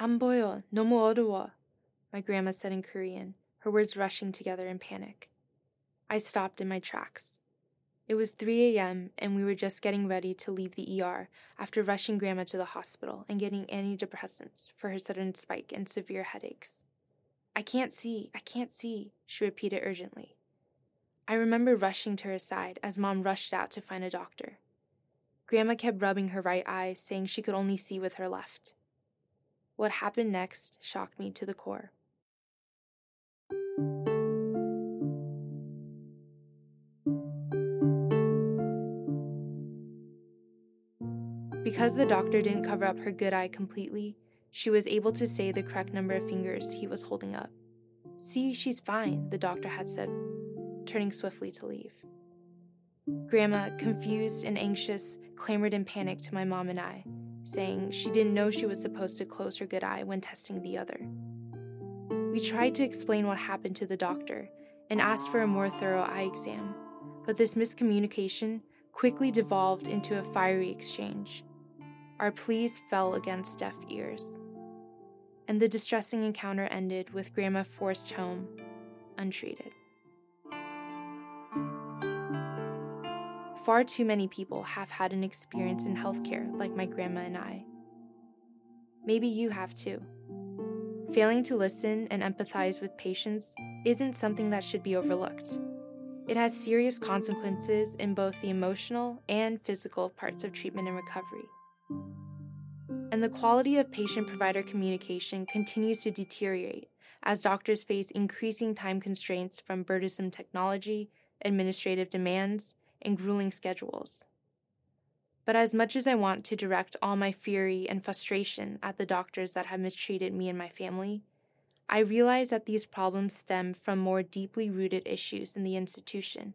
Amboyo, nomu oruwa, my grandma said in Korean, her words rushing together in panic. I stopped in my tracks. It was 3 a.m., and we were just getting ready to leave the ER after rushing grandma to the hospital and getting antidepressants for her sudden spike and severe headaches. I can't see, I can't see, she repeated urgently. I remember rushing to her side as mom rushed out to find a doctor. Grandma kept rubbing her right eye, saying she could only see with her left. What happened next shocked me to the core. Because the doctor didn't cover up her good eye completely, she was able to say the correct number of fingers he was holding up. See, she's fine, the doctor had said, turning swiftly to leave. Grandma, confused and anxious, clamored in panic to my mom and I, saying she didn't know she was supposed to close her good eye when testing the other. We tried to explain what happened to the doctor and asked for a more thorough eye exam, but this miscommunication quickly devolved into a fiery exchange. Our pleas fell against deaf ears. And the distressing encounter ended with Grandma forced home, untreated. Far too many people have had an experience in healthcare like my grandma and I. Maybe you have too. Failing to listen and empathize with patients isn't something that should be overlooked. It has serious consequences in both the emotional and physical parts of treatment and recovery and the quality of patient provider communication continues to deteriorate as doctors face increasing time constraints from burdensome technology, administrative demands, and grueling schedules. But as much as I want to direct all my fury and frustration at the doctors that have mistreated me and my family, I realize that these problems stem from more deeply rooted issues in the institution.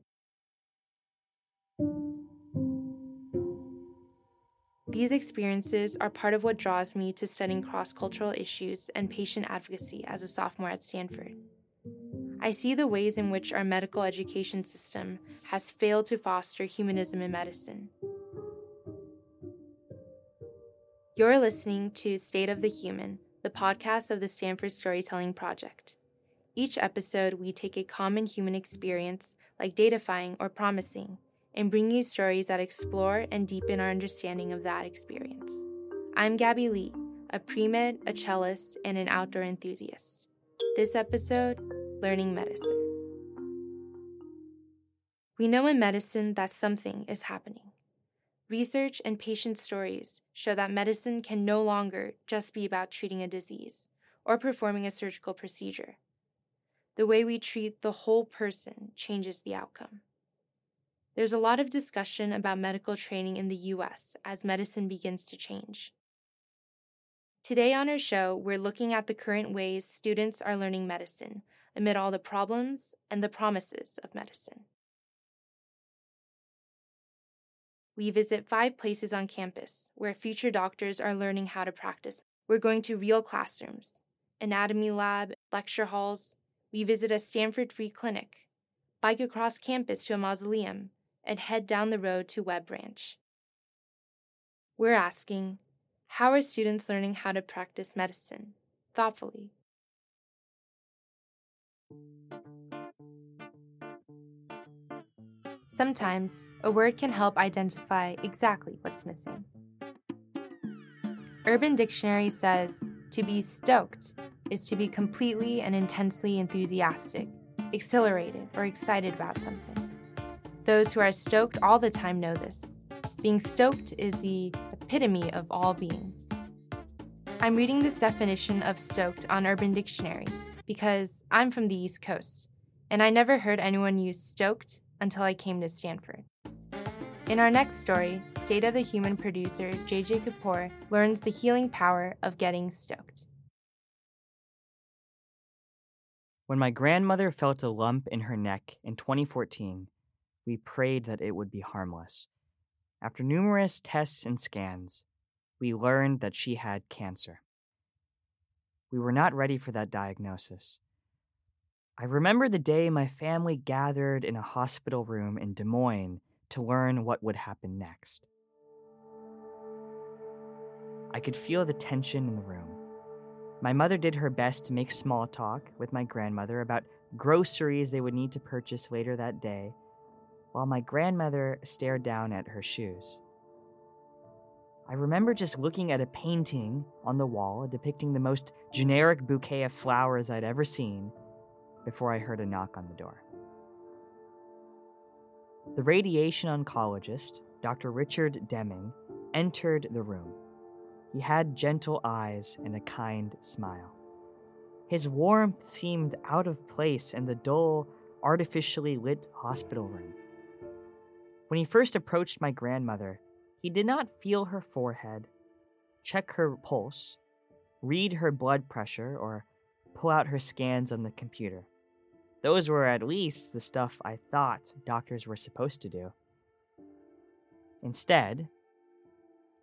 These experiences are part of what draws me to studying cross cultural issues and patient advocacy as a sophomore at Stanford. I see the ways in which our medical education system has failed to foster humanism in medicine. You're listening to State of the Human, the podcast of the Stanford Storytelling Project. Each episode, we take a common human experience, like datafying or promising, and bring you stories that explore and deepen our understanding of that experience. I'm Gabby Lee, a pre med, a cellist, and an outdoor enthusiast. This episode Learning Medicine. We know in medicine that something is happening. Research and patient stories show that medicine can no longer just be about treating a disease or performing a surgical procedure. The way we treat the whole person changes the outcome. There's a lot of discussion about medical training in the US as medicine begins to change. Today on our show, we're looking at the current ways students are learning medicine amid all the problems and the promises of medicine. We visit five places on campus where future doctors are learning how to practice. We're going to real classrooms, anatomy lab, lecture halls. We visit a Stanford free clinic, bike across campus to a mausoleum, and head down the road to Webb Ranch. We're asking how are students learning how to practice medicine thoughtfully? Sometimes a word can help identify exactly what's missing. Urban Dictionary says to be stoked is to be completely and intensely enthusiastic, exhilarated, or excited about something. Those who are stoked all the time know this. Being stoked is the epitome of all being. I'm reading this definition of stoked on Urban Dictionary because I'm from the East Coast, and I never heard anyone use stoked until I came to Stanford. In our next story, State of the Human producer JJ Kapoor learns the healing power of getting stoked. When my grandmother felt a lump in her neck in 2014, we prayed that it would be harmless. After numerous tests and scans, we learned that she had cancer. We were not ready for that diagnosis. I remember the day my family gathered in a hospital room in Des Moines to learn what would happen next. I could feel the tension in the room. My mother did her best to make small talk with my grandmother about groceries they would need to purchase later that day, while my grandmother stared down at her shoes. I remember just looking at a painting on the wall depicting the most generic bouquet of flowers I'd ever seen before I heard a knock on the door. The radiation oncologist, Dr. Richard Deming, entered the room. He had gentle eyes and a kind smile. His warmth seemed out of place in the dull, artificially lit hospital room. When he first approached my grandmother, he did not feel her forehead, check her pulse, read her blood pressure, or pull out her scans on the computer. Those were at least the stuff I thought doctors were supposed to do. Instead,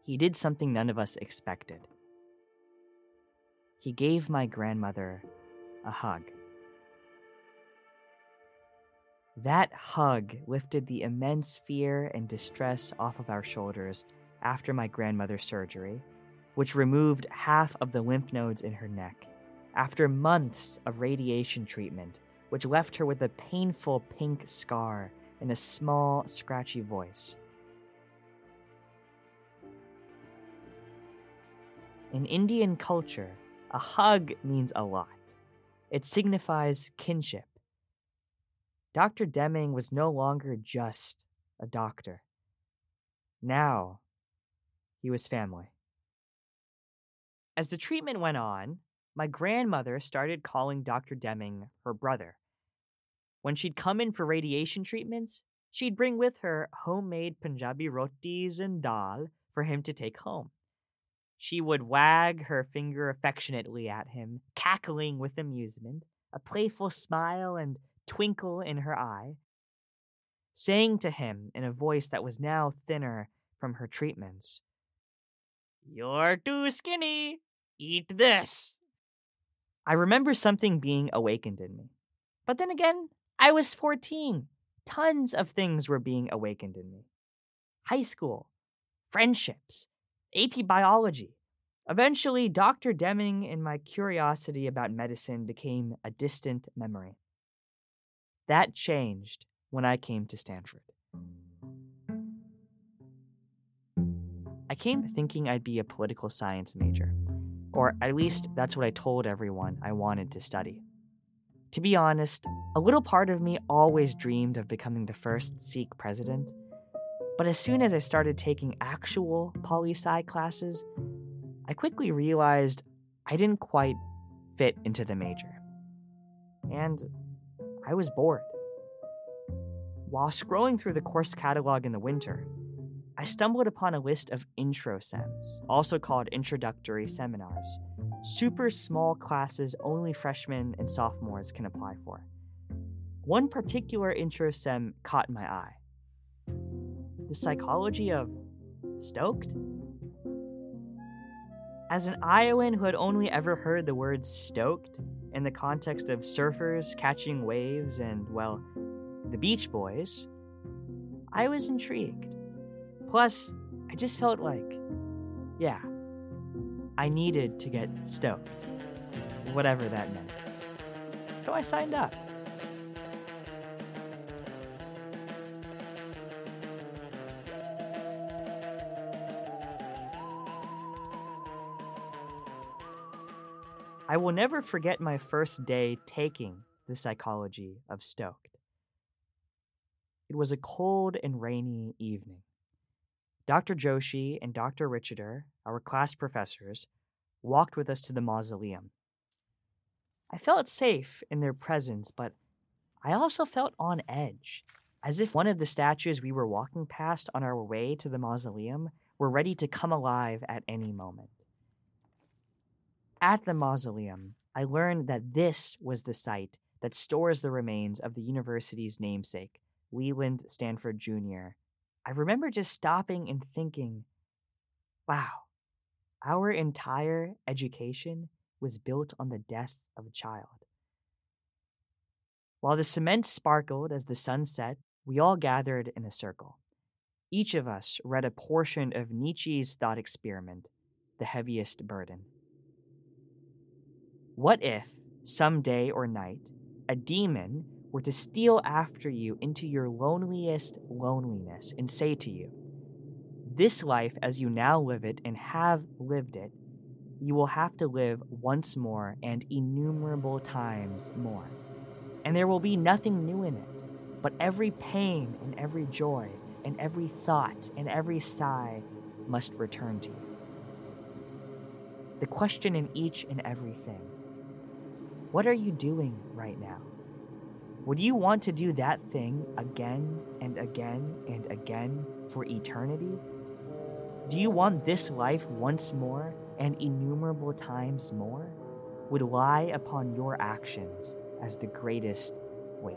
he did something none of us expected. He gave my grandmother a hug. That hug lifted the immense fear and distress off of our shoulders after my grandmother's surgery, which removed half of the lymph nodes in her neck, after months of radiation treatment, which left her with a painful pink scar and a small, scratchy voice. In Indian culture, a hug means a lot. It signifies kinship Dr. Deming was no longer just a doctor. Now, he was family. As the treatment went on, my grandmother started calling Dr. Deming her brother. When she'd come in for radiation treatments, she'd bring with her homemade Punjabi rotis and dal for him to take home. She would wag her finger affectionately at him, cackling with amusement, a playful smile, and twinkle in her eye, saying to him in a voice that was now thinner from her treatments, You're too skinny. Eat this. I remember something being awakened in me. But then again, I was 14. Tons of things were being awakened in me high school, friendships, AP biology. Eventually, Dr. Deming and my curiosity about medicine became a distant memory. That changed when I came to Stanford. I came thinking I'd be a political science major, or at least that's what I told everyone I wanted to study. To be honest, a little part of me always dreamed of becoming the first Sikh president, but as soon as I started taking actual poli sci classes, I quickly realized I didn't quite fit into the major. And I was bored. While scrolling through the course catalog in the winter, I stumbled upon a list of intro sems, also called introductory seminars, super small classes only freshmen and sophomores can apply for. One particular intro sem caught my eye the psychology of stoked? As an Iowan who had only ever heard the word stoked in the context of surfers catching waves and, well, the Beach Boys, I was intrigued. Plus, I just felt like, yeah, I needed to get stoked, whatever that meant. So I signed up. I will never forget my first day taking the psychology of stoked. It was a cold and rainy evening. Dr. Joshi and Dr. Reicherter, our class professors, walked with us to the mausoleum. I felt safe in their presence, but I also felt on edge, as if one of the statues we were walking past on our way to the mausoleum were ready to come alive at any moment. At the mausoleum, I learned that this was the site that stores the remains of the university's namesake, Leland Stanford Jr. I remember just stopping and thinking, wow, our entire education was built on the death of a child. While the cement sparkled as the sun set, we all gathered in a circle. Each of us read a portion of Nietzsche's thought experiment, The Heaviest Burden. What if, some day or night, a demon were to steal after you into your loneliest loneliness and say to you, This life as you now live it and have lived it, you will have to live once more and innumerable times more. And there will be nothing new in it, but every pain and every joy and every thought and every sigh must return to you. The question in each and everything what are you doing right now? Would you want to do that thing again and again and again for eternity? Do you want this life once more and innumerable times more? Would lie upon your actions as the greatest weight.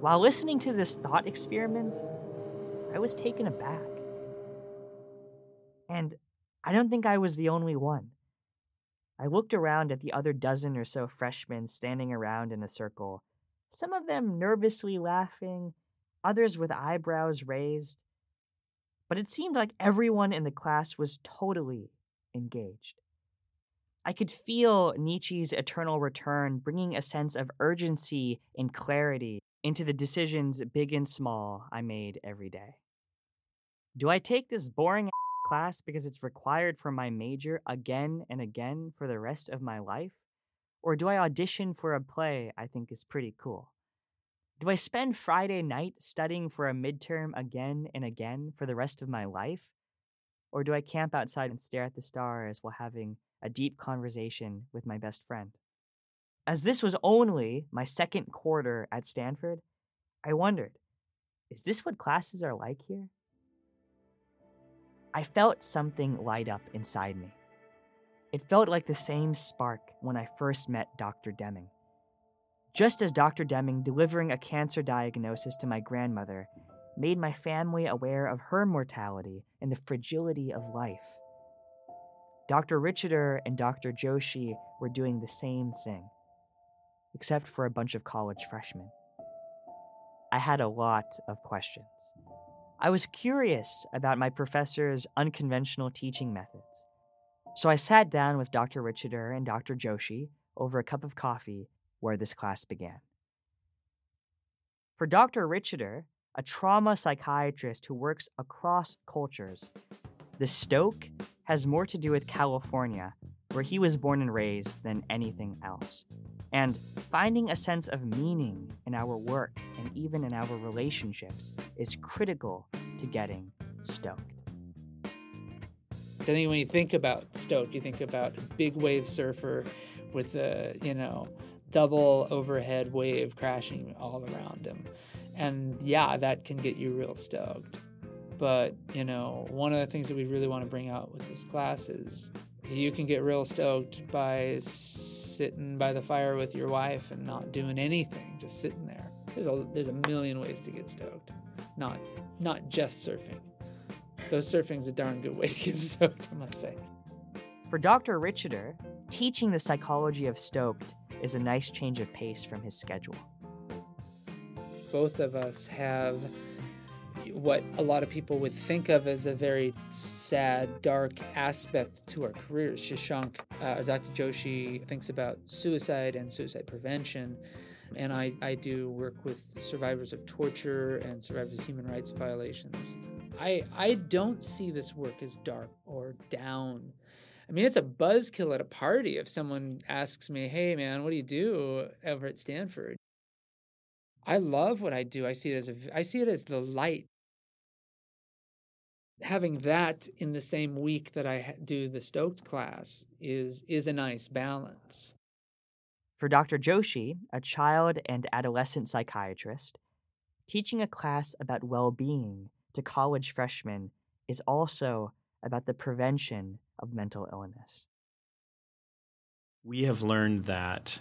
While listening to this thought experiment, I was taken aback. And I don't think I was the only one. I looked around at the other dozen or so freshmen standing around in a circle, some of them nervously laughing, others with eyebrows raised. But it seemed like everyone in the class was totally engaged. I could feel Nietzsche's eternal return bringing a sense of urgency and clarity into the decisions, big and small, I made every day. Do I take this boring class because it's required for my major again and again for the rest of my life? Or do I audition for a play I think is pretty cool? Do I spend Friday night studying for a midterm again and again for the rest of my life? Or do I camp outside and stare at the stars while having a deep conversation with my best friend. As this was only my second quarter at Stanford, I wondered is this what classes are like here? I felt something light up inside me. It felt like the same spark when I first met Dr. Deming. Just as Dr. Deming delivering a cancer diagnosis to my grandmother made my family aware of her mortality and the fragility of life. Dr. Reicherter and Dr. Joshi were doing the same thing, except for a bunch of college freshmen. I had a lot of questions. I was curious about my professor's unconventional teaching methods. So I sat down with Dr. Reicherter and Dr. Joshi over a cup of coffee where this class began. For Dr. Reicherter, a trauma psychiatrist who works across cultures, the Stoke has more to do with California, where he was born and raised, than anything else. And finding a sense of meaning in our work and even in our relationships is critical to getting stoked. I think when you think about stoked, you think about a big wave surfer with a, you know, double overhead wave crashing all around him. And yeah, that can get you real stoked. But, you know, one of the things that we really want to bring out with this class is you can get real stoked by sitting by the fire with your wife and not doing anything, just sitting there. There's a there's a million ways to get stoked. Not not just surfing. Though surfing's a darn good way to get stoked, I must say. For Dr. Reicherter, teaching the psychology of stoked is a nice change of pace from his schedule. Both of us have what a lot of people would think of as a very sad, dark aspect to our careers. Shashank, uh, Dr. Joshi, thinks about suicide and suicide prevention. And I, I do work with survivors of torture and survivors of human rights violations. I, I don't see this work as dark or down. I mean, it's a buzzkill at a party if someone asks me, hey, man, what do you do over at Stanford? I love what I do. I see it as a, I see it as the light having that in the same week that I do the Stoked class is is a nice balance. For Dr. Joshi, a child and adolescent psychiatrist, teaching a class about well-being to college freshmen is also about the prevention of mental illness. We have learned that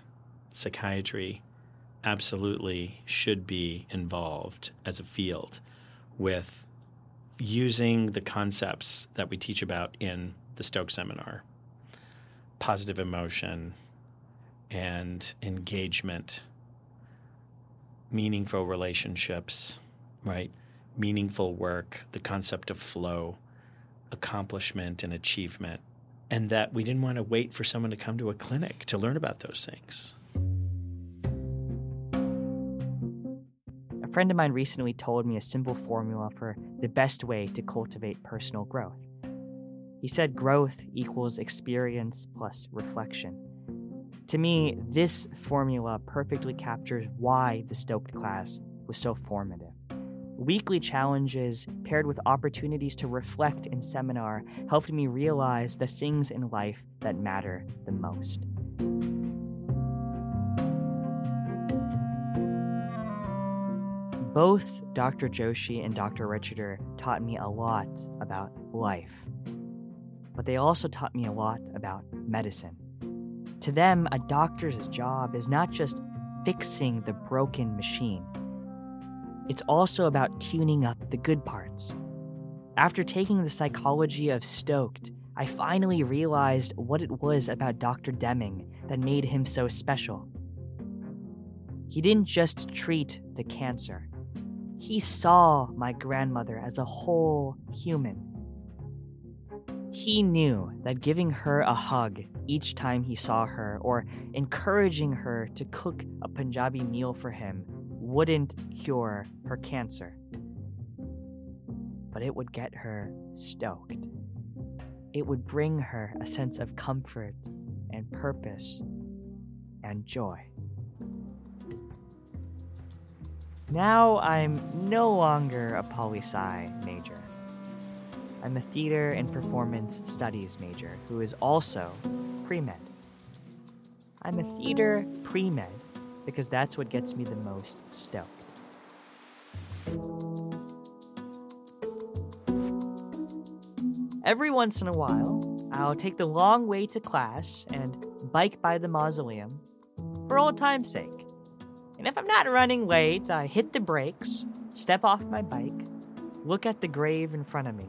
psychiatry absolutely should be involved as a field with using the concepts that we teach about in the Stoke seminar positive emotion and engagement, meaningful relationships, right? Meaningful work, the concept of flow, accomplishment and achievement, and that we didn't want to wait for someone to come to a clinic to learn about those things. Friend of mine recently told me a simple formula for the best way to cultivate personal growth. He said growth equals experience plus reflection. To me, this formula perfectly captures why the Stoked class was so formative. Weekly challenges paired with opportunities to reflect in seminar helped me realize the things in life that matter the most. Both Dr. Joshi and Dr. Reicherter taught me a lot about life, but they also taught me a lot about medicine. To them, a doctor's job is not just fixing the broken machine, it's also about tuning up the good parts. After taking the psychology of Stoked, I finally realized what it was about Dr. Deming that made him so special. He didn't just treat the cancer, he saw my grandmother as a whole human. He knew that giving her a hug each time he saw her or encouraging her to cook a Punjabi meal for him wouldn't cure her cancer, but it would get her stoked. It would bring her a sense of comfort and purpose and joy. Now I'm no longer a poli sci major. I'm a theater and performance studies major who is also pre med. I'm a theater pre med because that's what gets me the most stoked. Every once in a while, I'll take the long way to class and bike by the mausoleum for old time's sake. And if I'm not running late, I hit the brakes, step off my bike, look at the grave in front of me.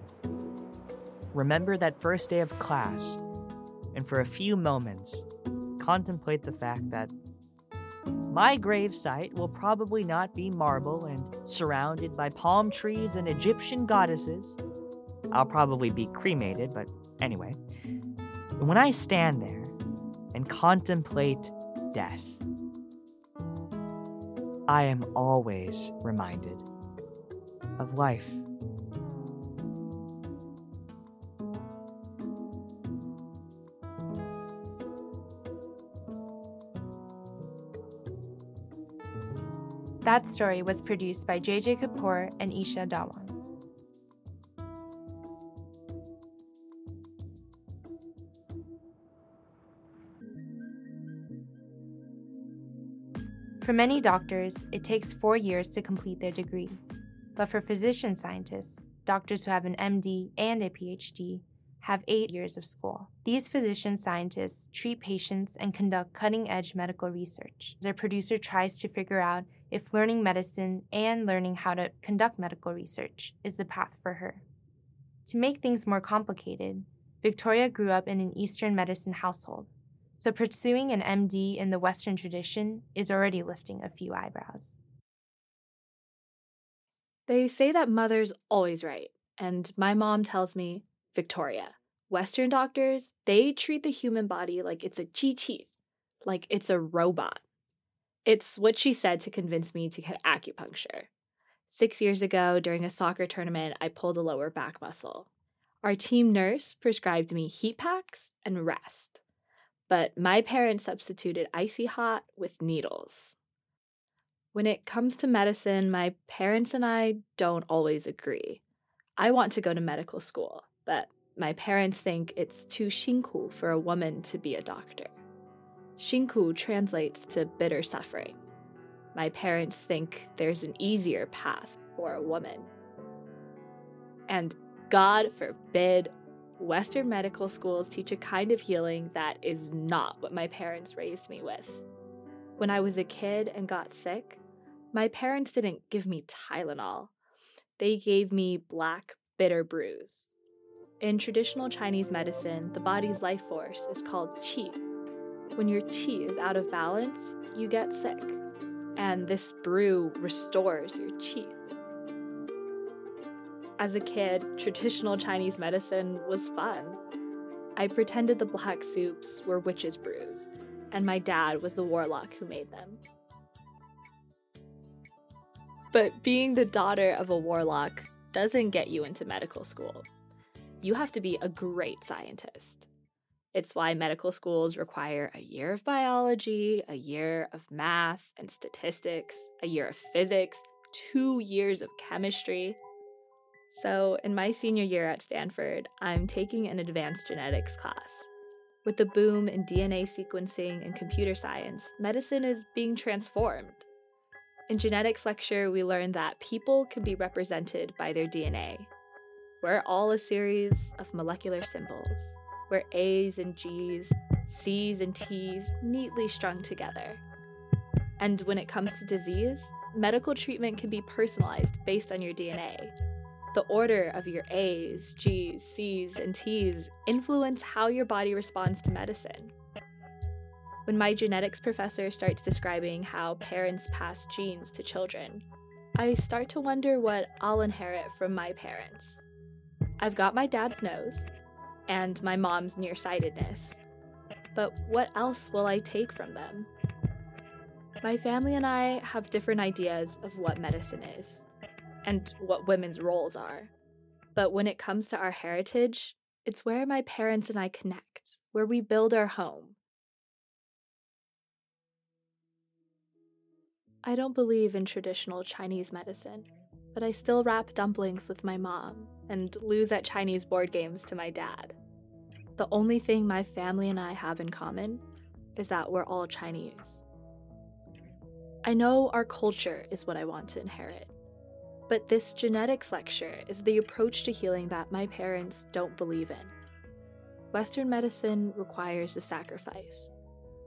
Remember that first day of class, and for a few moments, contemplate the fact that my gravesite will probably not be marble and surrounded by palm trees and Egyptian goddesses. I'll probably be cremated, but anyway. When I stand there and contemplate death, I am always reminded of life. That story was produced by JJ Kapoor and Isha Dawan. For many doctors, it takes four years to complete their degree. But for physician scientists, doctors who have an MD and a PhD, have eight years of school. These physician scientists treat patients and conduct cutting edge medical research. Their producer tries to figure out if learning medicine and learning how to conduct medical research is the path for her. To make things more complicated, Victoria grew up in an Eastern medicine household, so pursuing an MD in the Western tradition is already lifting a few eyebrows. They say that mother's always right, and my mom tells me Victoria. Western doctors, they treat the human body like it's a chi chi, like it's a robot. It's what she said to convince me to get acupuncture. Six years ago, during a soccer tournament, I pulled a lower back muscle. Our team nurse prescribed me heat packs and rest, but my parents substituted icy hot with needles. When it comes to medicine, my parents and I don't always agree. I want to go to medical school, but my parents think it's too shinku for a woman to be a doctor. Shinku translates to bitter suffering. My parents think there's an easier path for a woman. And God forbid Western medical schools teach a kind of healing that is not what my parents raised me with. When I was a kid and got sick, my parents didn't give me Tylenol. They gave me black bitter brews. In traditional Chinese medicine, the body's life force is called qi. When your qi is out of balance, you get sick. And this brew restores your qi. As a kid, traditional Chinese medicine was fun. I pretended the black soups were witch's brews, and my dad was the warlock who made them. But being the daughter of a warlock doesn't get you into medical school. You have to be a great scientist. It's why medical schools require a year of biology, a year of math and statistics, a year of physics, two years of chemistry. So, in my senior year at Stanford, I'm taking an advanced genetics class. With the boom in DNA sequencing and computer science, medicine is being transformed. In genetics lecture, we learned that people can be represented by their DNA. We're all a series of molecular symbols, where A's and G's, C's and T's neatly strung together. And when it comes to disease, medical treatment can be personalized based on your DNA. The order of your A's, G's, C's, and T's influence how your body responds to medicine. When my genetics professor starts describing how parents pass genes to children, I start to wonder what I'll inherit from my parents. I've got my dad's nose, and my mom's nearsightedness. But what else will I take from them? My family and I have different ideas of what medicine is and what women's roles are. But when it comes to our heritage, it's where my parents and I connect, where we build our home. I don't believe in traditional Chinese medicine, but I still wrap dumplings with my mom and lose at Chinese board games to my dad. The only thing my family and I have in common is that we're all Chinese. I know our culture is what I want to inherit, but this genetics lecture is the approach to healing that my parents don't believe in. Western medicine requires a sacrifice,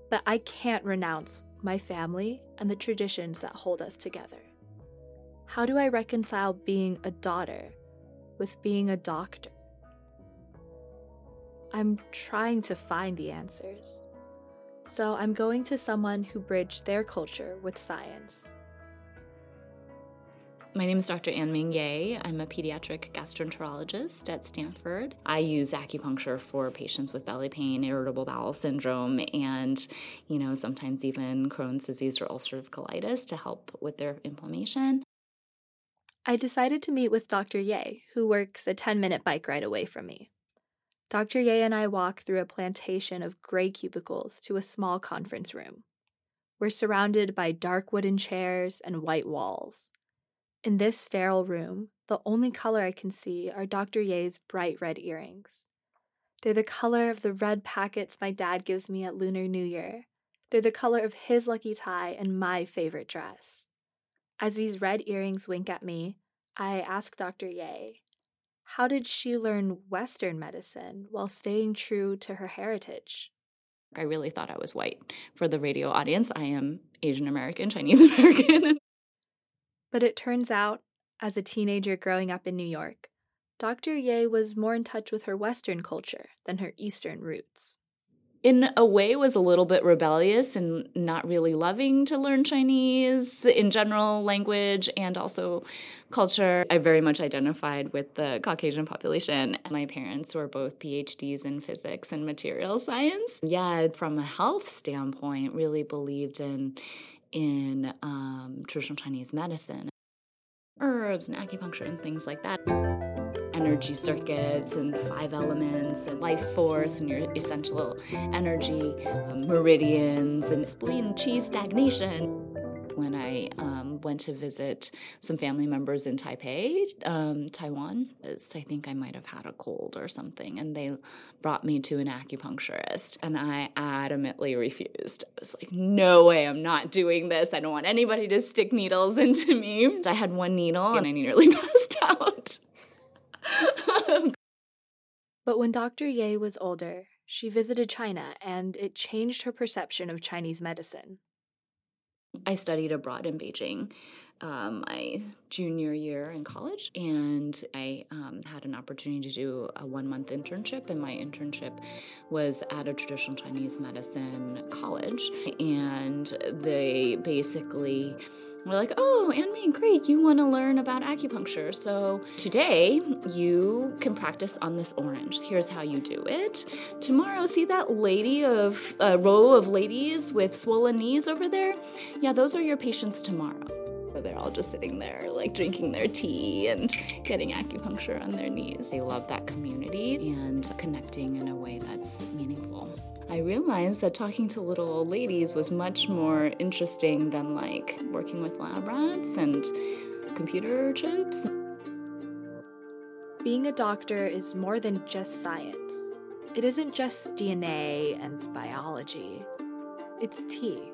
but I can't renounce my family and the traditions that hold us together. How do I reconcile being a daughter with being a doctor? I'm trying to find the answers. So I'm going to someone who bridged their culture with science. My name is Dr. Ann Ming Yeh. I'm a pediatric gastroenterologist at Stanford. I use acupuncture for patients with belly pain, irritable bowel syndrome, and, you know, sometimes even Crohn's disease or ulcerative colitis to help with their inflammation. I decided to meet with Dr. Yeh, who works a 10 minute bike ride away from me. Dr. Yeh and I walk through a plantation of gray cubicles to a small conference room. We're surrounded by dark wooden chairs and white walls. In this sterile room, the only color I can see are Dr. Yeh's bright red earrings. They're the color of the red packets my dad gives me at Lunar New Year. They're the color of his lucky tie and my favorite dress. As these red earrings wink at me, I ask Dr. Yeh, how did she learn Western medicine while staying true to her heritage? I really thought I was white. For the radio audience, I am Asian American, Chinese American. But it turns out, as a teenager growing up in New York, Dr. Yeh was more in touch with her Western culture than her Eastern roots in a way was a little bit rebellious and not really loving to learn Chinese in general language and also culture. I very much identified with the Caucasian population. My parents were both PhDs in physics and material science. Yeah, from a health standpoint, really believed in in um, traditional Chinese medicine, herbs and acupuncture and things like that energy circuits and five elements and life force and your essential energy, um, meridians and spleen qi stagnation. When I um, went to visit some family members in Taipei, um, Taiwan, I think I might have had a cold or something, and they brought me to an acupuncturist, and I adamantly refused. I was like, no way, I'm not doing this. I don't want anybody to stick needles into me. I had one needle and I nearly passed out. but when Dr. Yeh was older, she visited China and it changed her perception of Chinese medicine. I studied abroad in Beijing um, my junior year in college, and I um, had an opportunity to do a one month internship, and my internship was at a traditional Chinese medicine college, and they basically we're like, oh, Ann great, you want to learn about acupuncture. So today you can practice on this orange. Here's how you do it. Tomorrow, see that lady of a row of ladies with swollen knees over there? Yeah, those are your patients tomorrow. So they're all just sitting there, like drinking their tea and getting acupuncture on their knees. They love that community and connecting in a way that's meaningful. I realized that talking to little old ladies was much more interesting than like working with lab rats and computer chips. Being a doctor is more than just science. It isn't just DNA and biology. It's tea,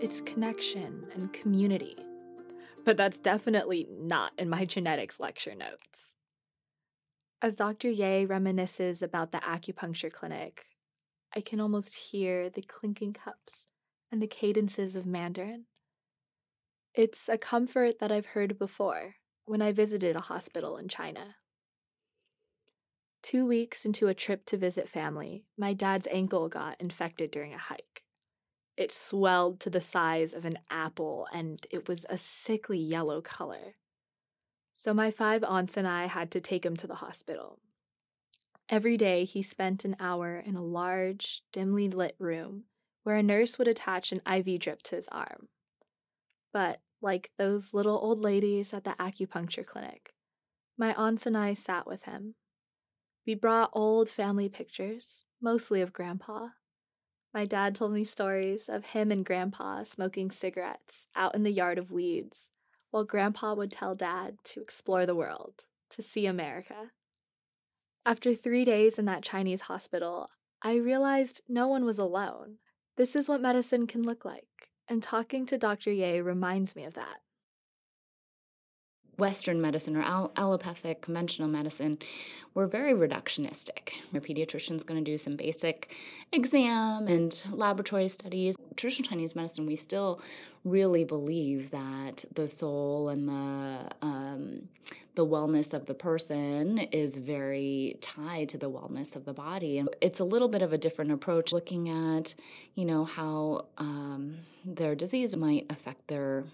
it's connection and community. But that's definitely not in my genetics lecture notes. As Dr. Yeh reminisces about the acupuncture clinic, I can almost hear the clinking cups and the cadences of Mandarin. It's a comfort that I've heard before when I visited a hospital in China. Two weeks into a trip to visit family, my dad's ankle got infected during a hike. It swelled to the size of an apple and it was a sickly yellow color. So my five aunts and I had to take him to the hospital. Every day, he spent an hour in a large, dimly lit room where a nurse would attach an IV drip to his arm. But, like those little old ladies at the acupuncture clinic, my aunts and I sat with him. We brought old family pictures, mostly of Grandpa. My dad told me stories of him and Grandpa smoking cigarettes out in the yard of weeds, while Grandpa would tell Dad to explore the world, to see America. After three days in that Chinese hospital, I realized no one was alone. This is what medicine can look like, and talking to Dr. Yeh reminds me of that. Western medicine or all- allopathic conventional medicine, we're very reductionistic. Your pediatrician's going to do some basic exam and laboratory studies. Traditional Chinese medicine, we still really believe that the soul and the um, the wellness of the person is very tied to the wellness of the body. And it's a little bit of a different approach looking at, you know, how um, their disease might affect their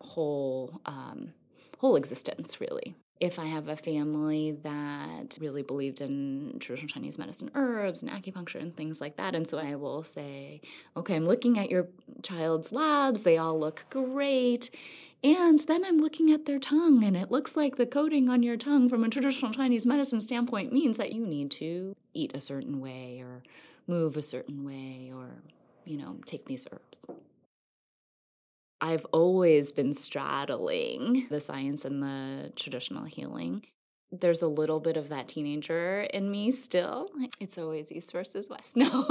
whole um, whole existence, really. If I have a family that really believed in traditional Chinese medicine, herbs and acupuncture and things like that, and so I will say, okay, I'm looking at your child's labs, they all look great. And then I'm looking at their tongue, and it looks like the coating on your tongue from a traditional Chinese medicine standpoint means that you need to eat a certain way or move a certain way or, you know, take these herbs. I've always been straddling the science and the traditional healing. There's a little bit of that teenager in me still. It's always East versus West. No.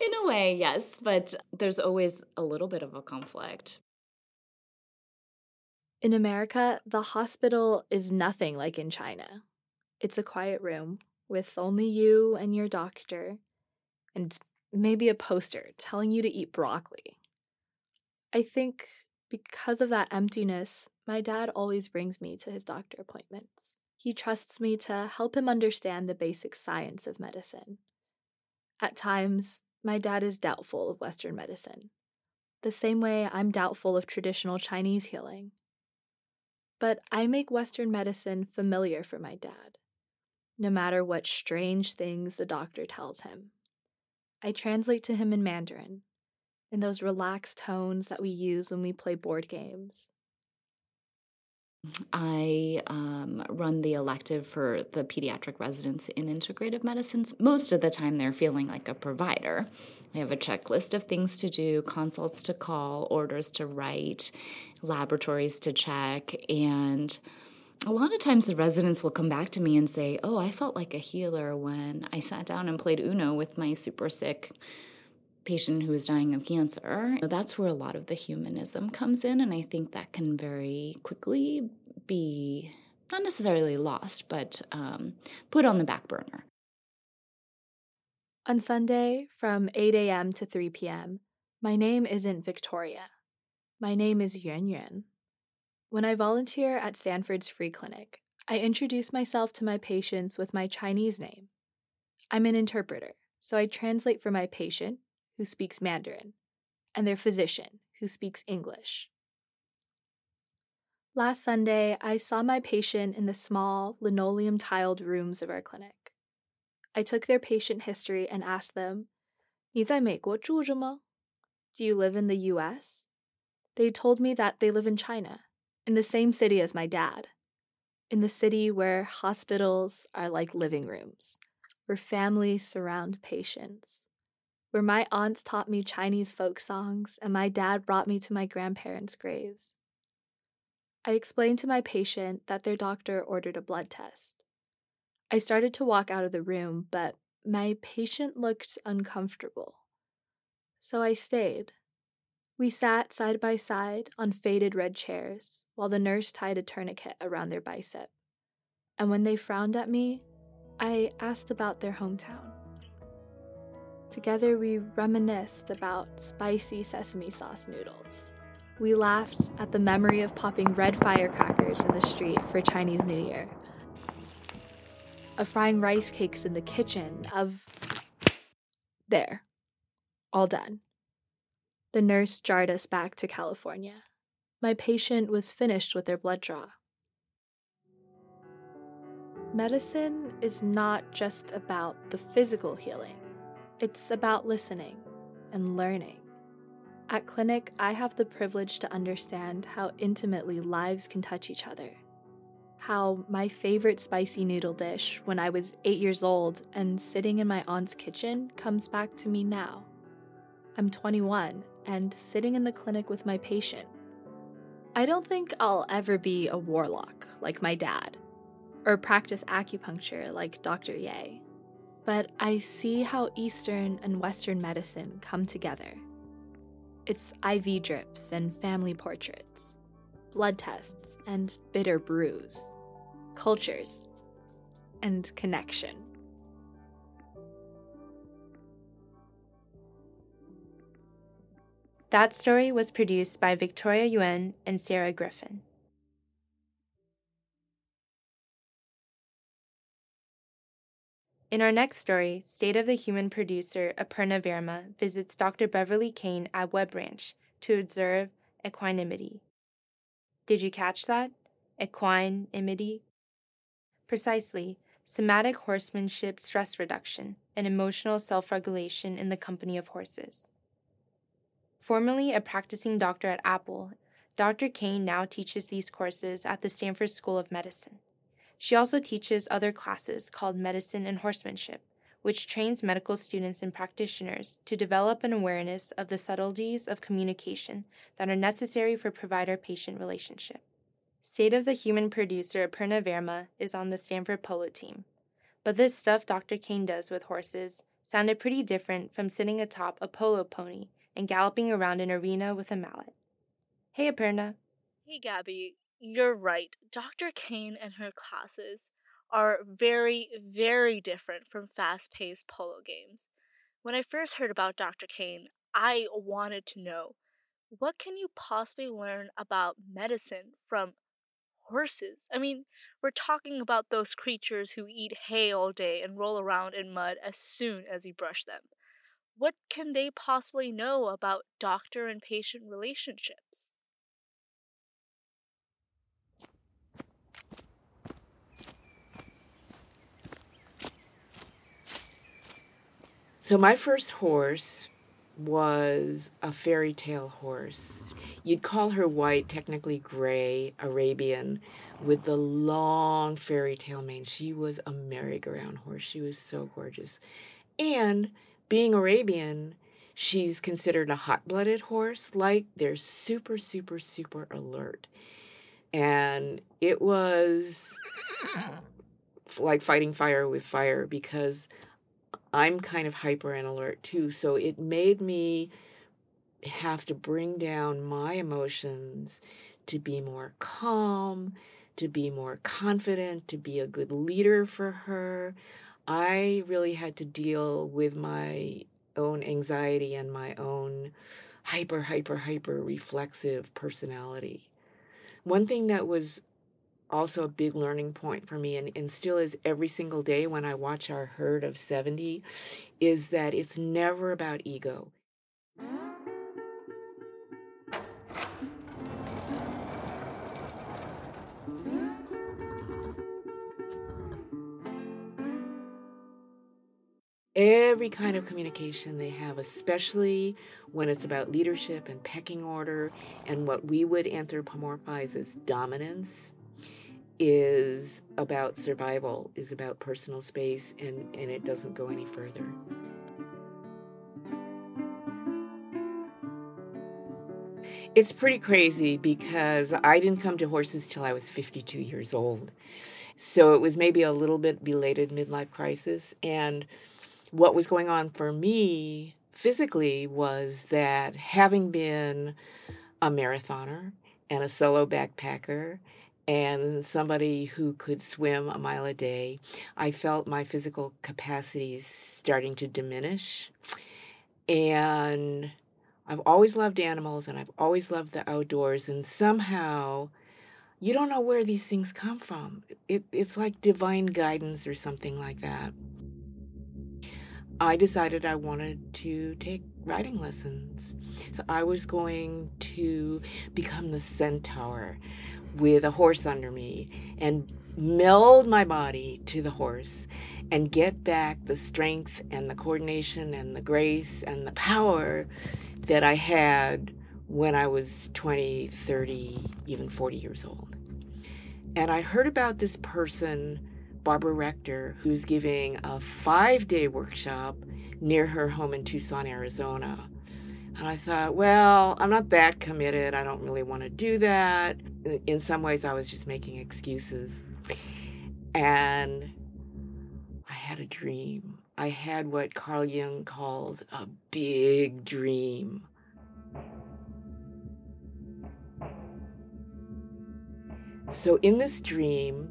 in a way, yes, but there's always a little bit of a conflict. In America, the hospital is nothing like in China. It's a quiet room with only you and your doctor, and maybe a poster telling you to eat broccoli. I think because of that emptiness, my dad always brings me to his doctor appointments. He trusts me to help him understand the basic science of medicine. At times, my dad is doubtful of Western medicine, the same way I'm doubtful of traditional Chinese healing. But I make Western medicine familiar for my dad, no matter what strange things the doctor tells him. I translate to him in Mandarin, in those relaxed tones that we use when we play board games. I um, run the elective for the pediatric residents in integrative medicine. Most of the time, they're feeling like a provider. I have a checklist of things to do, consults to call, orders to write, laboratories to check. And a lot of times, the residents will come back to me and say, Oh, I felt like a healer when I sat down and played Uno with my super sick patient who is dying of cancer. That's where a lot of the humanism comes in, and I think that can very quickly be not necessarily lost, but um, put on the back burner. On Sunday, from 8 a.m. to 3 p.m., my name isn't Victoria. My name is Yuan Yuan. When I volunteer at Stanford's free clinic, I introduce myself to my patients with my Chinese name. I'm an interpreter, so I translate for my patient, who speaks Mandarin, and their physician, who speaks English. Last Sunday, I saw my patient in the small, linoleum tiled rooms of our clinic. I took their patient history and asked them, 你在美国住着吗? Do you live in the US? They told me that they live in China, in the same city as my dad, in the city where hospitals are like living rooms, where families surround patients, where my aunts taught me Chinese folk songs and my dad brought me to my grandparents' graves. I explained to my patient that their doctor ordered a blood test. I started to walk out of the room, but my patient looked uncomfortable. So I stayed. We sat side by side on faded red chairs while the nurse tied a tourniquet around their bicep. And when they frowned at me, I asked about their hometown. Together, we reminisced about spicy sesame sauce noodles we laughed at the memory of popping red firecrackers in the street for Chinese New Year, of frying rice cakes in the kitchen, of. There. All done. The nurse jarred us back to California. My patient was finished with their blood draw. Medicine is not just about the physical healing, it's about listening and learning. At Clinic, I have the privilege to understand how intimately lives can touch each other. How my favorite spicy noodle dish when I was eight years old and sitting in my aunt's kitchen comes back to me now. I'm 21 and sitting in the clinic with my patient. I don't think I'll ever be a warlock like my dad, or practice acupuncture like Dr. Yeh, but I see how Eastern and Western medicine come together it's IV drips and family portraits, blood tests and bitter brews, cultures, and connection. That story was produced by Victoria Yuan and Sarah Griffin. In our next story, State of the Human producer Aparna Verma visits Dr. Beverly Kane at Webb Ranch to observe equanimity. Did you catch that? Equanimity? Precisely, somatic horsemanship stress reduction and emotional self regulation in the company of horses. Formerly a practicing doctor at Apple, Dr. Kane now teaches these courses at the Stanford School of Medicine. She also teaches other classes called Medicine and Horsemanship, which trains medical students and practitioners to develop an awareness of the subtleties of communication that are necessary for provider patient relationship. State of the human producer Aparna Verma is on the Stanford polo team. But this stuff Dr. Kane does with horses sounded pretty different from sitting atop a polo pony and galloping around an arena with a mallet. Hey, Aparna. Hey, Gabby you're right. Dr. Kane and her classes are very, very different from fast paced polo games. When I first heard about Dr. Kane, I wanted to know what can you possibly learn about medicine from horses? I mean, we're talking about those creatures who eat hay all day and roll around in mud as soon as you brush them. What can they possibly know about doctor and patient relationships? So my first horse was a fairy tale horse. You'd call her white, technically gray, Arabian, with the long fairy tale mane. She was a merry-go-round horse. She was so gorgeous. And being Arabian, she's considered a hot blooded horse. Like they're super, super, super alert. And it was like fighting fire with fire because I'm kind of hyper and alert too. So it made me have to bring down my emotions to be more calm, to be more confident, to be a good leader for her. I really had to deal with my own anxiety and my own hyper, hyper, hyper reflexive personality. One thing that was also a big learning point for me and, and still is every single day when I watch our herd of 70 is that it's never about ego. every kind of communication they have, especially when it's about leadership and pecking order and what we would anthropomorphize as dominance, is about survival, is about personal space, and, and it doesn't go any further. It's pretty crazy because I didn't come to horses till I was 52 years old. So it was maybe a little bit belated midlife crisis. And what was going on for me physically was that having been a marathoner and a solo backpacker and somebody who could swim a mile a day, I felt my physical capacities starting to diminish. And I've always loved animals and I've always loved the outdoors. And somehow, you don't know where these things come from. It, it's like divine guidance or something like that. I decided I wanted to take riding lessons. So I was going to become the centaur with a horse under me and meld my body to the horse and get back the strength and the coordination and the grace and the power that I had when I was 20, 30, even 40 years old. And I heard about this person, Barbara Rector, who's giving a five day workshop near her home in Tucson, Arizona. And I thought, well, I'm not that committed. I don't really want to do that. In some ways, I was just making excuses. And I had a dream. I had what Carl Jung calls a big dream. So, in this dream,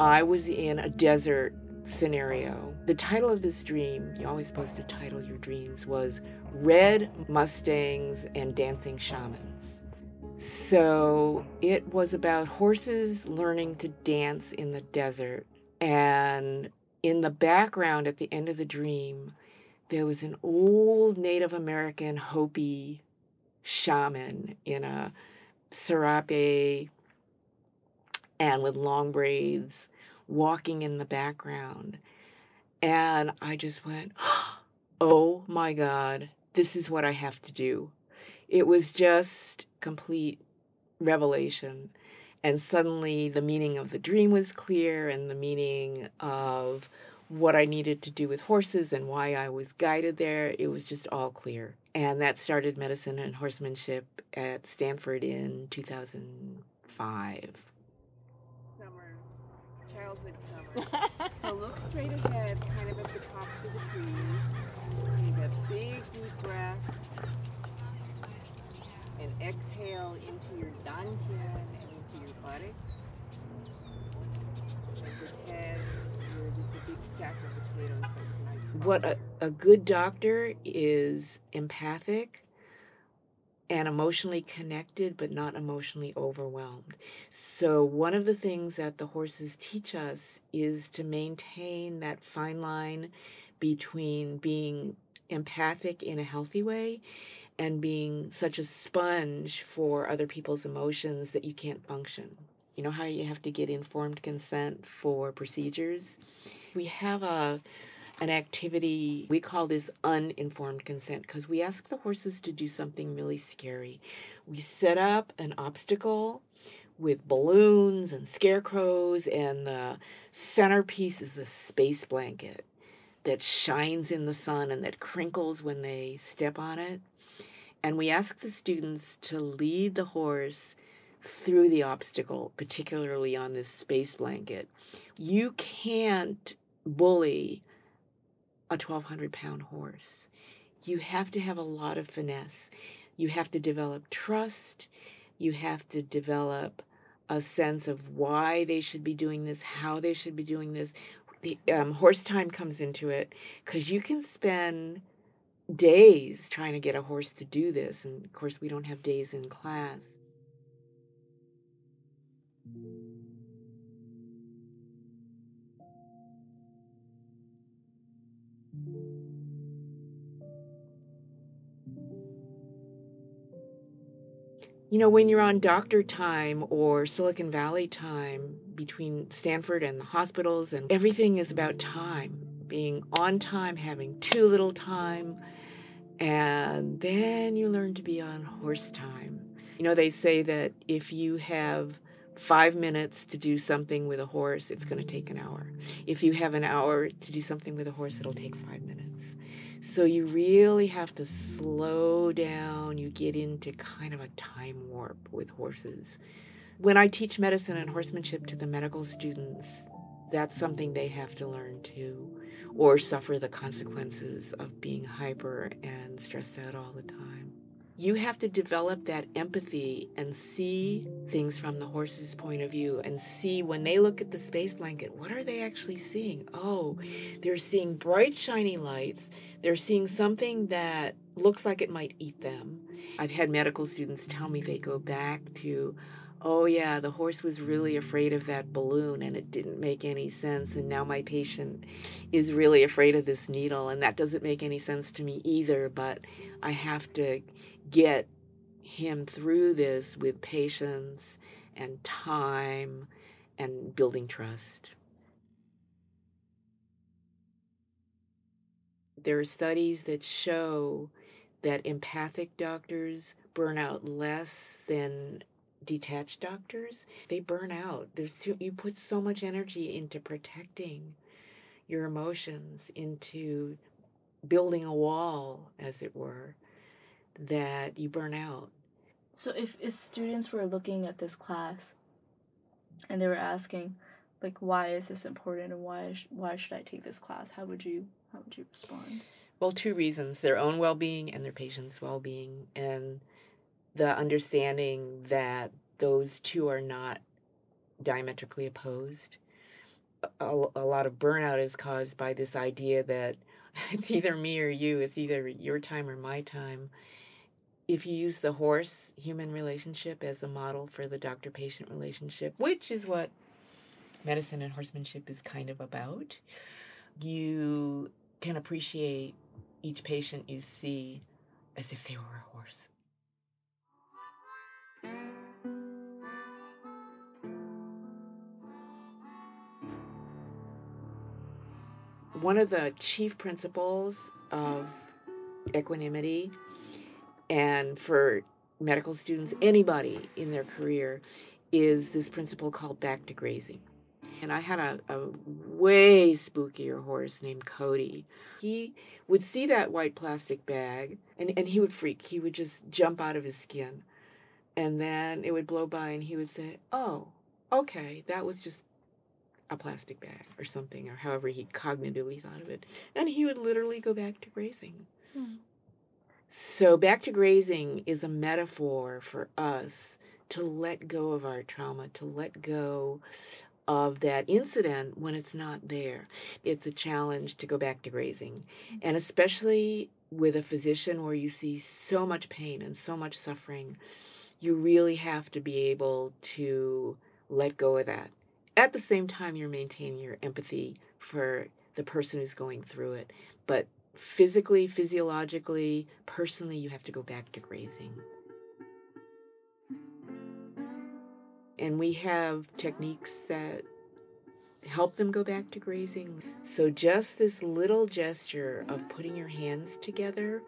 I was in a desert scenario. The title of this dream, you're always supposed to title your dreams, was Red Mustangs and Dancing Shamans. So it was about horses learning to dance in the desert. And in the background at the end of the dream, there was an old Native American Hopi shaman in a serape and with long braids walking in the background. And I just went, oh my God, this is what I have to do. It was just complete revelation. And suddenly the meaning of the dream was clear and the meaning of what I needed to do with horses and why I was guided there. It was just all clear. And that started medicine and horsemanship at Stanford in 2005 Summer, childhood summer. so look straight ahead, kind of at the tops of the trees. Big deep breath. And exhale into your dantian and into your buttocks. What a, a good doctor is empathic and emotionally connected but not emotionally overwhelmed. So, one of the things that the horses teach us is to maintain that fine line between being empathic in a healthy way and being such a sponge for other people's emotions that you can't function. You know how you have to get informed consent for procedures? We have a an activity. We call this uninformed consent because we ask the horses to do something really scary. We set up an obstacle with balloons and scarecrows, and the centerpiece is a space blanket that shines in the sun and that crinkles when they step on it. And we ask the students to lead the horse through the obstacle, particularly on this space blanket. You can't bully a 1,200 pound horse. You have to have a lot of finesse. You have to develop trust. You have to develop a sense of why they should be doing this, how they should be doing this. The um, horse time comes into it because you can spend days trying to get a horse to do this. And of course, we don't have days in class. You know, when you're on doctor time or Silicon Valley time between Stanford and the hospitals, and everything is about time being on time, having too little time, and then you learn to be on horse time. You know, they say that if you have five minutes to do something with a horse, it's going to take an hour. If you have an hour to do something with a horse, it'll take five minutes. So you really have to slow down. You get into kind of a time warp with horses. When I teach medicine and horsemanship to the medical students, that's something they have to learn too, or suffer the consequences of being hyper and stressed out all the time. You have to develop that empathy and see things from the horse's point of view and see when they look at the space blanket, what are they actually seeing? Oh, they're seeing bright, shiny lights. They're seeing something that looks like it might eat them. I've had medical students tell me they go back to, oh, yeah, the horse was really afraid of that balloon and it didn't make any sense. And now my patient is really afraid of this needle. And that doesn't make any sense to me either. But I have to get him through this with patience and time and building trust. There are studies that show that empathic doctors burn out less than detached doctors. They burn out. There's you put so much energy into protecting your emotions, into building a wall, as it were, that you burn out. So if, if students were looking at this class and they were asking, like, why is this important and why sh- why should I take this class? How would you how would you respond? Well, two reasons their own well being and their patient's well being, and the understanding that those two are not diametrically opposed. A, a, lot of burnout is caused by this idea that it's either me or you, it's either your time or my time. If you use the horse human relationship as a model for the doctor patient relationship, which is what medicine and horsemanship is kind of about, you can appreciate each patient you see as if they were a horse. One of the chief principles of equanimity, and for medical students, anybody in their career, is this principle called back to grazing. And I had a, a way spookier horse named Cody. He would see that white plastic bag and, and he would freak. He would just jump out of his skin. And then it would blow by and he would say, Oh, okay, that was just a plastic bag or something, or however he cognitively thought of it. And he would literally go back to grazing. Hmm. So, back to grazing is a metaphor for us to let go of our trauma, to let go of that incident when it's not there. It's a challenge to go back to grazing. And especially with a physician where you see so much pain and so much suffering, you really have to be able to let go of that. At the same time, you're maintaining your empathy for the person who's going through it. But physically, physiologically, personally, you have to go back to grazing. And we have techniques that help them go back to grazing. So, just this little gesture of putting your hands together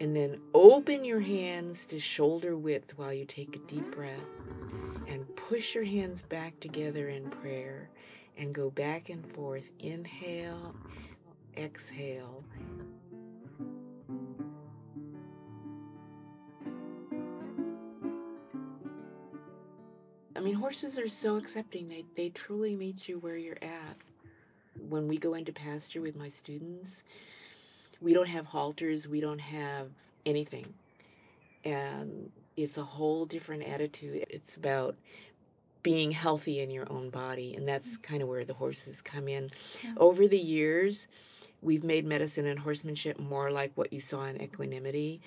and then open your hands to shoulder width while you take a deep breath and push your hands back together in prayer and go back and forth. Inhale, exhale. I mean, horses are so accepting. They, they truly meet you where you're at. When we go into pasture with my students, we don't have halters, we don't have anything. And it's a whole different attitude. It's about being healthy in your own body. And that's mm-hmm. kind of where the horses come in. Over the years, we've made medicine and horsemanship more like what you saw in equanimity,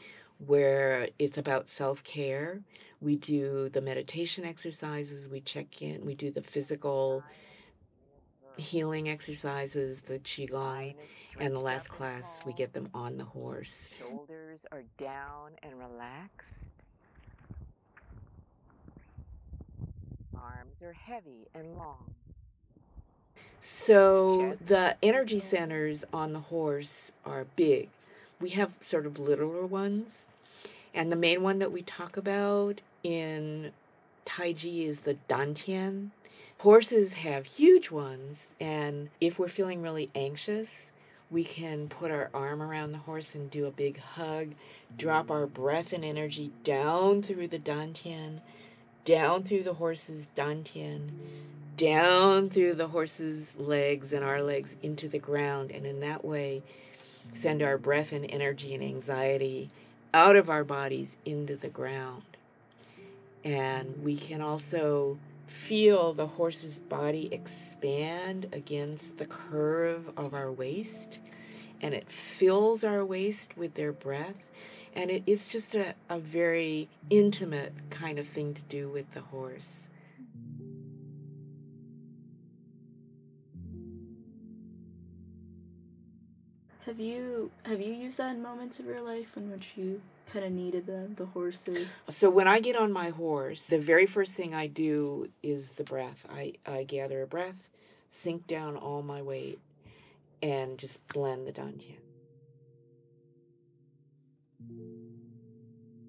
where it's about self care. We do the meditation exercises, we check in, we do the physical healing exercises, the Qigong, and the last class, we get them on the horse. Shoulders are down and relaxed. Arms are heavy and long. So the energy centers on the horse are big. We have sort of littler ones. And the main one that we talk about in Tai Chi is the Dantian. Horses have huge ones, and if we're feeling really anxious, we can put our arm around the horse and do a big hug, drop our breath and energy down through the Dantian, down through the horse's Dantian, down through the horse's legs and our legs into the ground, and in that way, send our breath and energy and anxiety out of our bodies into the ground. And we can also feel the horse's body expand against the curve of our waist and it fills our waist with their breath and it, it's just a, a very intimate kind of thing to do with the horse Have you have you used that in moments of your life in which you kind of needed the the horses? so when i get on my horse the very first thing i do is the breath i, I gather a breath sink down all my weight and just blend the dantian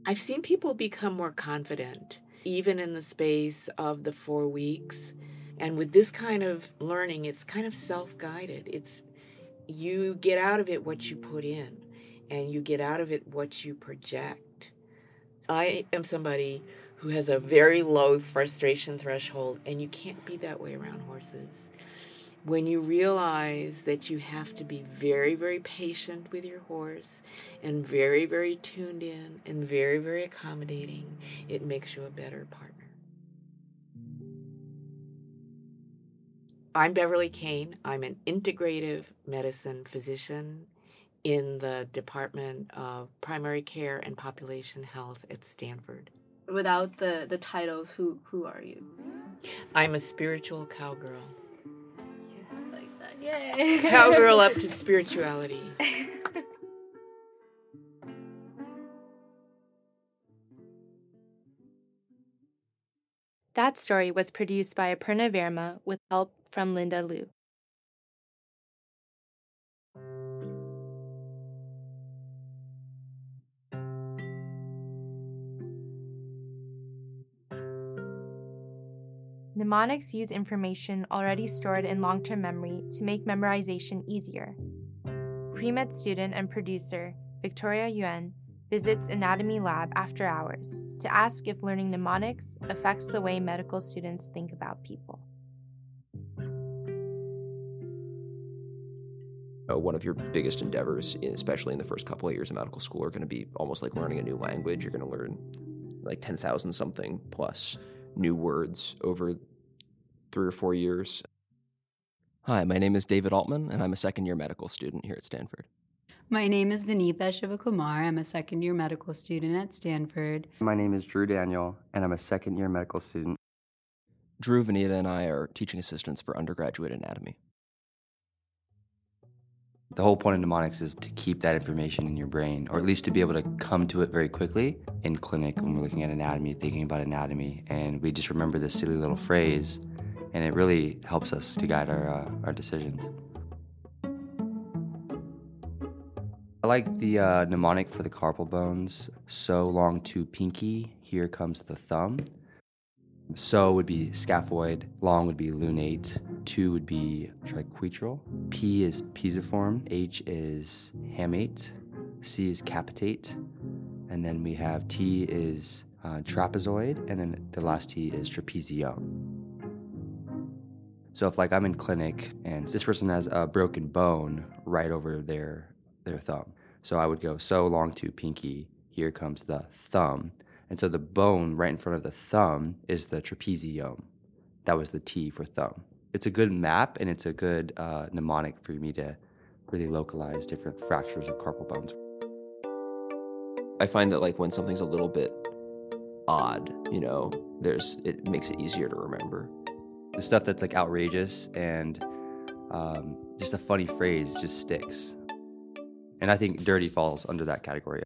I've seen people become more confident, even in the space of the four weeks. And with this kind of learning, it's kind of self guided. It's you get out of it what you put in, and you get out of it what you project. I am somebody who has a very low frustration threshold, and you can't be that way around horses. When you realize that you have to be very, very patient with your horse and very, very tuned in and very, very accommodating, it makes you a better partner. I'm Beverly Kane. I'm an integrative medicine physician in the Department of Primary Care and Population Health at Stanford. Without the the titles, who who are you? I'm a spiritual cowgirl. Like that. Yay. Cowgirl up to spirituality. That story was produced by Aparna Verma with help from Linda Liu. Mnemonics use information already stored in long term memory to make memorization easier. Pre-med student and producer Victoria Yuen visits Anatomy Lab after hours to ask if learning mnemonics affects the way medical students think about people. Uh, one of your biggest endeavors, especially in the first couple of years of medical school, are going to be almost like learning a new language. You're going to learn like 10,000 something plus new words over three or four years. Hi, my name is David Altman, and I'm a second year medical student here at Stanford. My name is Vinitha Shivakumar. I'm a second year medical student at Stanford. My name is Drew Daniel, and I'm a second year medical student. Drew, Vinitha, and I are teaching assistants for undergraduate anatomy. The whole point of mnemonics is to keep that information in your brain, or at least to be able to come to it very quickly in clinic when we're looking at anatomy, thinking about anatomy, and we just remember this silly little phrase, and it really helps us to guide our, uh, our decisions. I like the uh, mnemonic for the carpal bones. So long to pinky, here comes the thumb. So would be scaphoid, long would be lunate, to would be triquetral, P is pisiform, H is hamate, C is capitate, and then we have T is uh, trapezoid, and then the last T is trapezium. So if like I'm in clinic and this person has a broken bone right over their their thumb, so I would go so long to pinky, here comes the thumb, and so the bone right in front of the thumb is the trapezium. that was the T for thumb. It's a good map and it's a good uh, mnemonic for me to really localize different fractures of carpal bones. I find that like when something's a little bit odd, you know, there's it makes it easier to remember. The stuff that's like outrageous and um, just a funny phrase just sticks. And I think dirty falls under that category.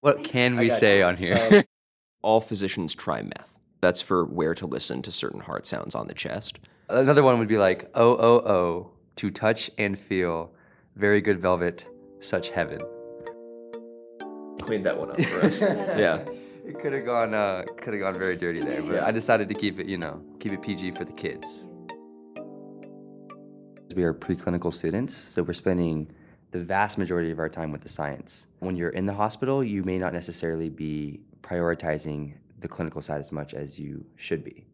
What can we say on here? Um, all physicians try meth. That's for where to listen to certain heart sounds on the chest. Another one would be like, oh, oh, oh, to touch and feel, very good velvet, such heaven. Cleaned that one up for us. yeah. It could have gone, uh, could have gone very dirty there, but Yeah. I decided to keep it, you know, keep it PG for the kids. We are preclinical students, so we're spending the vast majority of our time with the science. When you're in the hospital, you may not necessarily be prioritizing the clinical side as much as you should be.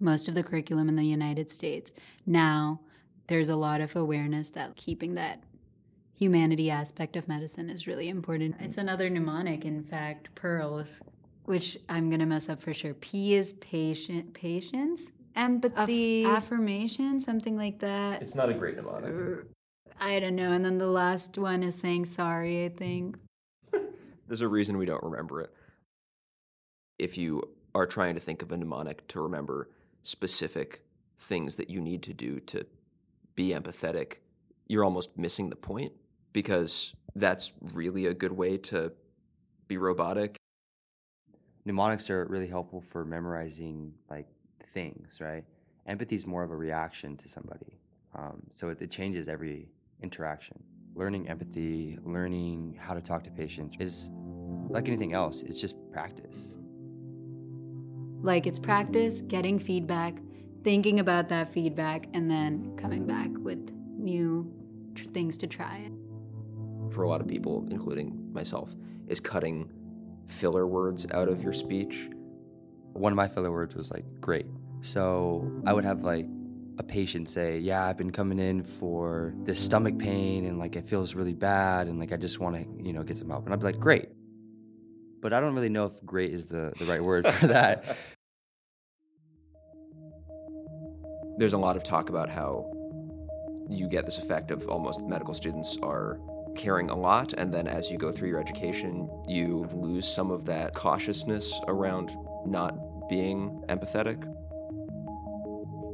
most of the curriculum in the United States. Now, there's a lot of awareness that keeping that humanity aspect of medicine is really important. It's another mnemonic, in fact, pearls, which I'm going to mess up for sure. P is patient, patience, empathy, affirmation, something like that. It's not a great mnemonic. I don't know. And then the last one is saying sorry, I think. There's a reason we don't remember it. If you are trying to think of a mnemonic to remember specific things that you need to do to be empathetic, you're almost missing the point because that's really a good way to be robotic. Mnemonics are really helpful for memorizing like things, right? Empathy is more of a reaction to somebody, um, so it, it changes every interaction. Learning empathy, learning how to talk to patients is like anything else. It's just practice. Like it's practice, getting feedback, thinking about that feedback, and then coming back with new tr- things to try. For a lot of people, including myself, is cutting filler words out of your speech. One of my filler words was like great. So I would have like a patient say, "Yeah, I've been coming in for this stomach pain and like it feels really bad and like I just want to, you know, get some help." And I'd be like, "Great." But I don't really know if great is the the right word for that. There's a lot of talk about how you get this effect of almost medical students are caring a lot, and then as you go through your education, you lose some of that cautiousness around not being empathetic.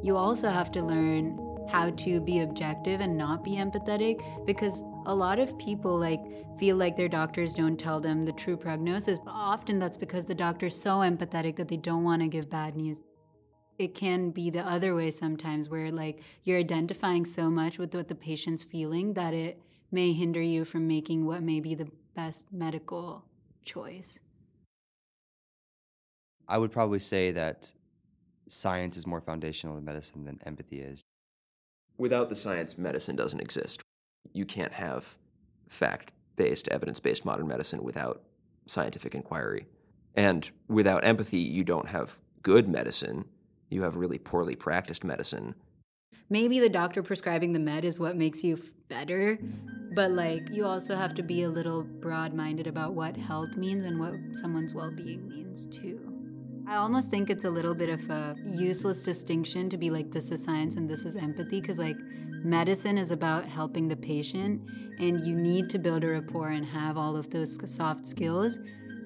You also have to learn how to be objective and not be empathetic because a lot of people like feel like their doctors don't tell them the true prognosis. But often that's because the doctor's so empathetic that they don't want to give bad news. It can be the other way sometimes where like you're identifying so much with what the patient's feeling that it may hinder you from making what may be the best medical choice. I would probably say that science is more foundational to medicine than empathy is. Without the science, medicine doesn't exist. You can't have fact based, evidence based modern medicine without scientific inquiry. And without empathy, you don't have good medicine. You have really poorly practiced medicine. maybe the doctor prescribing the med is what makes you f- better but like you also have to be a little broad-minded about what health means and what someone's well-being means too i almost think it's a little bit of a useless distinction to be like this is science and this is empathy because like medicine is about helping the patient and you need to build a rapport and have all of those soft skills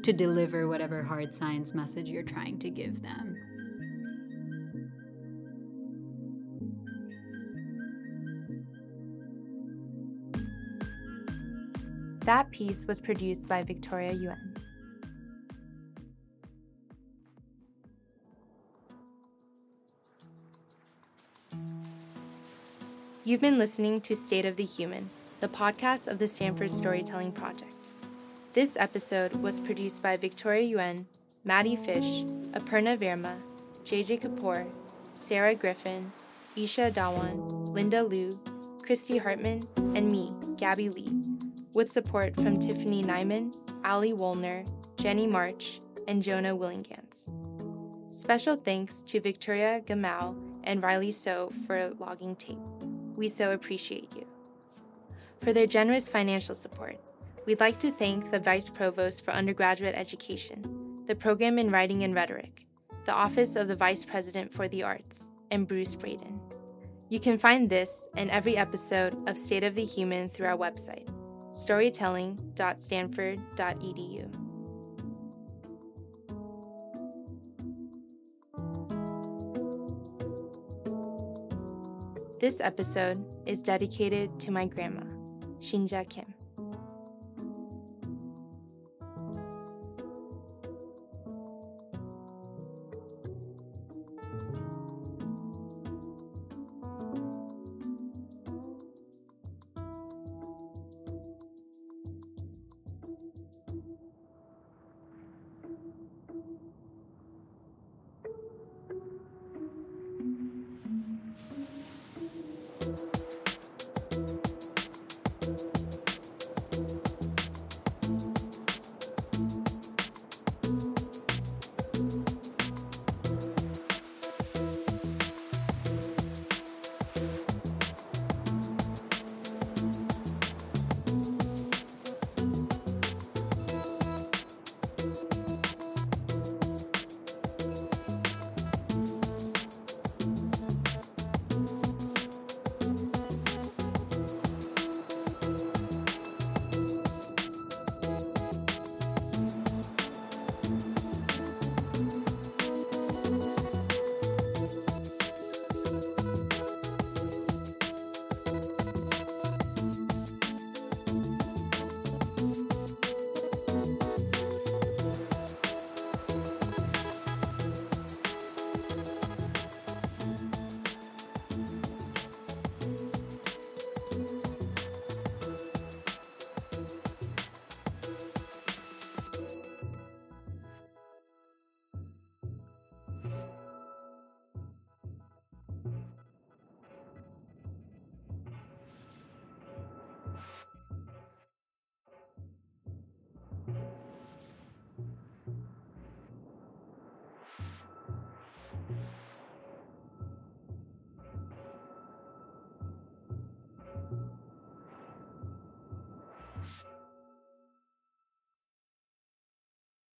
to deliver whatever hard science message you're trying to give them That piece was produced by Victoria Yuen. You've been listening to State of the Human, the podcast of the Stanford Storytelling Project. This episode was produced by Victoria Yuen, Maddie Fish, Aparna Verma, JJ Kapoor, Sarah Griffin, Isha Dawan, Linda Liu, Christy Hartman, and me, Gabby Lee, with support from Tiffany Nyman, Ali Wolner, Jenny March, and Jonah Willihnganz. Special thanks to Victoria Gamau and Riley So for logging tape. We so appreciate you. For their generous financial support, we'd like to thank the Vice Provost for Undergraduate Education, the Program in Writing and Rhetoric, the Office of the Vice President for the Arts, and Bruce Braden. You can find this and every episode of State of the Human through our website, storytelling.stanford.edu. This episode is dedicated to my grandma, Shinja Kim.